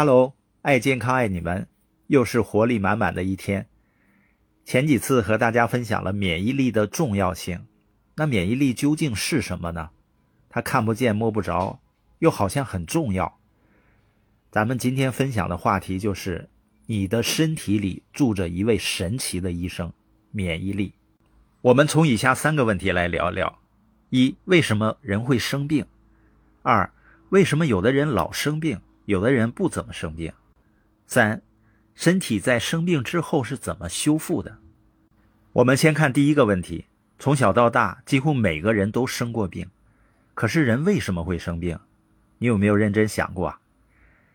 Hello，爱健康爱你们，又是活力满满的一天。前几次和大家分享了免疫力的重要性，那免疫力究竟是什么呢？它看不见摸不着，又好像很重要。咱们今天分享的话题就是，你的身体里住着一位神奇的医生——免疫力。我们从以下三个问题来聊聊：一、为什么人会生病？二、为什么有的人老生病？有的人不怎么生病。三，身体在生病之后是怎么修复的？我们先看第一个问题。从小到大，几乎每个人都生过病。可是人为什么会生病？你有没有认真想过？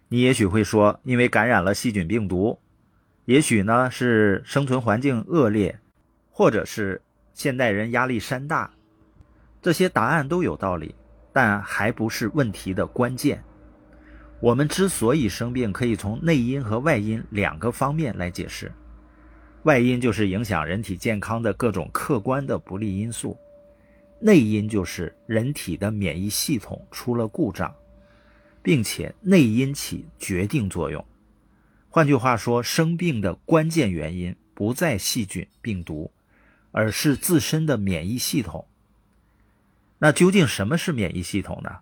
你也许会说，因为感染了细菌病毒，也许呢是生存环境恶劣，或者是现代人压力山大。这些答案都有道理，但还不是问题的关键。我们之所以生病，可以从内因和外因两个方面来解释。外因就是影响人体健康的各种客观的不利因素，内因就是人体的免疫系统出了故障，并且内因起决定作用。换句话说，生病的关键原因不在细菌、病毒，而是自身的免疫系统。那究竟什么是免疫系统呢？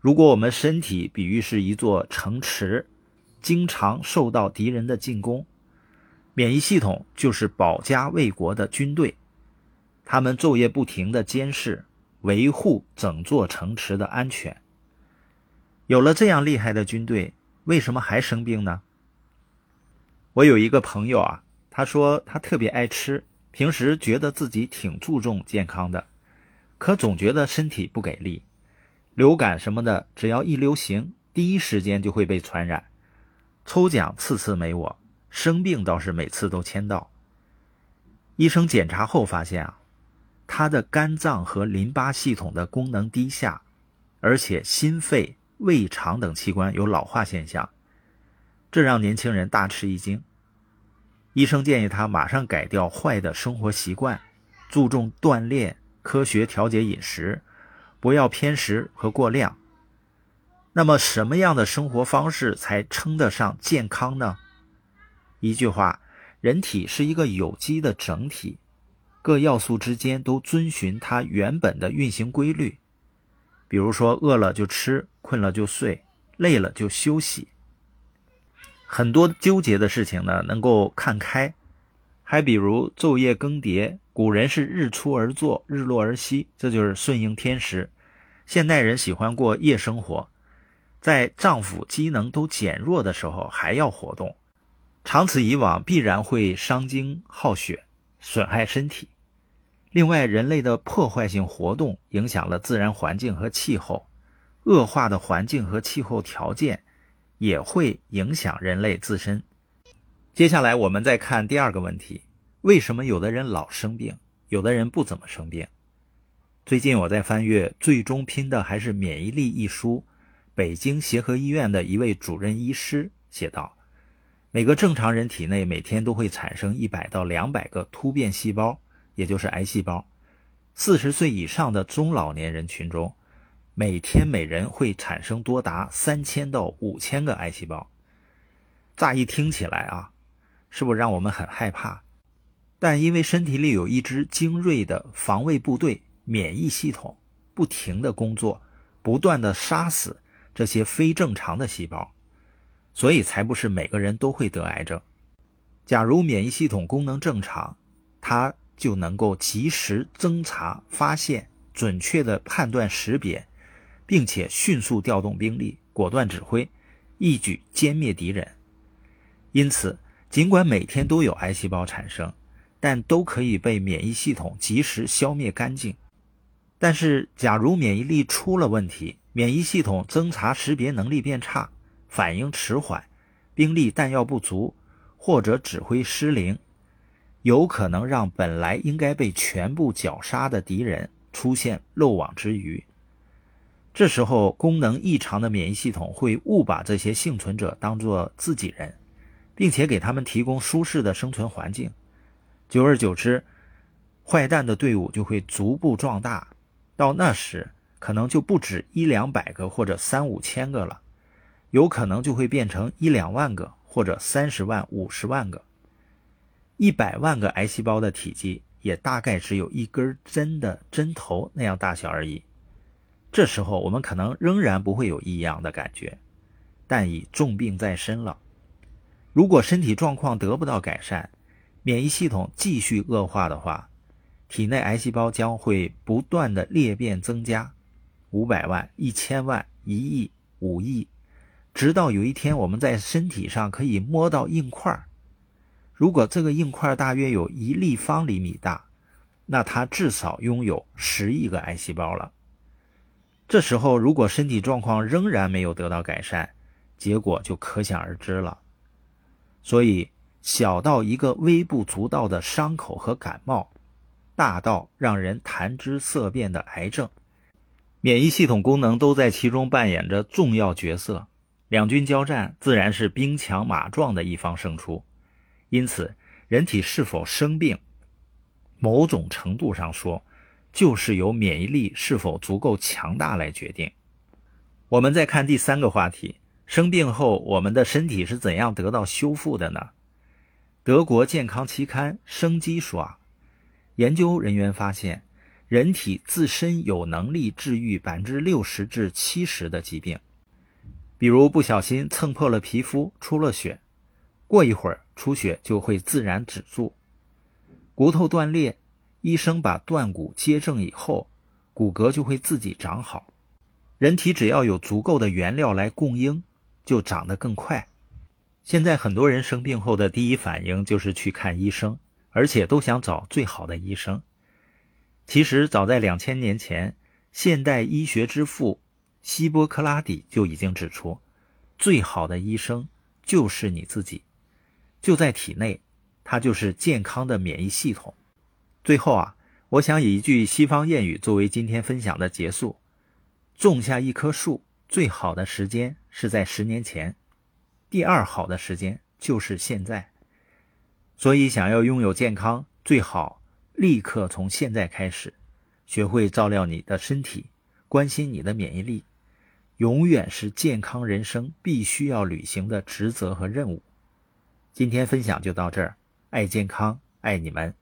如果我们身体比喻是一座城池，经常受到敌人的进攻，免疫系统就是保家卫国的军队，他们昼夜不停地监视、维护整座城池的安全。有了这样厉害的军队，为什么还生病呢？我有一个朋友啊，他说他特别爱吃，平时觉得自己挺注重健康的，可总觉得身体不给力。流感什么的，只要一流行，第一时间就会被传染。抽奖次次没我，生病倒是每次都签到。医生检查后发现啊，他的肝脏和淋巴系统的功能低下，而且心肺、胃肠等器官有老化现象，这让年轻人大吃一惊。医生建议他马上改掉坏的生活习惯，注重锻炼，科学调节饮食。不要偏食和过量。那么，什么样的生活方式才称得上健康呢？一句话，人体是一个有机的整体，各要素之间都遵循它原本的运行规律。比如说，饿了就吃，困了就睡，累了就休息。很多纠结的事情呢，能够看开。还比如昼夜更迭，古人是日出而作，日落而息，这就是顺应天时。现代人喜欢过夜生活，在脏腑机能都减弱的时候还要活动，长此以往必然会伤精耗血，损害身体。另外，人类的破坏性活动影响了自然环境和气候，恶化的环境和气候条件也会影响人类自身。接下来我们再看第二个问题：为什么有的人老生病，有的人不怎么生病？最近我在翻阅，最终拼的还是免疫力一书。北京协和医院的一位主任医师写道：每个正常人体内每天都会产生一百到两百个突变细胞，也就是癌细胞。四十岁以上的中老年人群中，每天每人会产生多达三千到五千个癌细胞。乍一听起来啊。是不是让我们很害怕？但因为身体里有一支精锐的防卫部队——免疫系统，不停的工作，不断的杀死这些非正常的细胞，所以才不是每个人都会得癌症。假如免疫系统功能正常，它就能够及时侦查、发现、准确的判断识别，并且迅速调动兵力，果断指挥，一举歼灭敌人。因此。尽管每天都有癌细胞产生，但都可以被免疫系统及时消灭干净。但是，假如免疫力出了问题，免疫系统侦查识别能力变差，反应迟缓，兵力弹药不足，或者指挥失灵，有可能让本来应该被全部绞杀的敌人出现漏网之鱼。这时候，功能异常的免疫系统会误把这些幸存者当作自己人。并且给他们提供舒适的生存环境，久而久之，坏蛋的队伍就会逐步壮大，到那时可能就不止一两百个或者三五千个了。有可能就会变成一两万个，或者三十万、五十万个。一百万个癌细胞的体积也大概只有一根针的针头那样大小而已。这时候我们可能仍然不会有异样的感觉，但已重病在身了。如果身体状况得不到改善，免疫系统继续恶化的话，体内癌细胞将会不断的裂变增加，五百万、一千万、一亿、五亿，直到有一天我们在身体上可以摸到硬块如果这个硬块大约有一立方厘米大，那它至少拥有十亿个癌细胞了。这时候，如果身体状况仍然没有得到改善，结果就可想而知了。所以，小到一个微不足道的伤口和感冒，大到让人谈之色变的癌症，免疫系统功能都在其中扮演着重要角色。两军交战，自然是兵强马壮的一方胜出。因此，人体是否生病，某种程度上说，就是由免疫力是否足够强大来决定。我们再看第三个话题：生病后，我们的身体是怎样得到修复的呢？德国健康期刊《生机》说，研究人员发现，人体自身有能力治愈百分之六十至七十的疾病，比如不小心蹭破了皮肤，出了血。过一会儿，出血就会自然止住。骨头断裂，医生把断骨接正以后，骨骼就会自己长好。人体只要有足够的原料来供应，就长得更快。现在很多人生病后的第一反应就是去看医生，而且都想找最好的医生。其实早在两千年前，现代医学之父希波克拉底就已经指出，最好的医生就是你自己。就在体内，它就是健康的免疫系统。最后啊，我想以一句西方谚语作为今天分享的结束：种下一棵树，最好的时间是在十年前，第二好的时间就是现在。所以，想要拥有健康，最好立刻从现在开始，学会照料你的身体，关心你的免疫力，永远是健康人生必须要履行的职责和任务。今天分享就到这儿，爱健康，爱你们。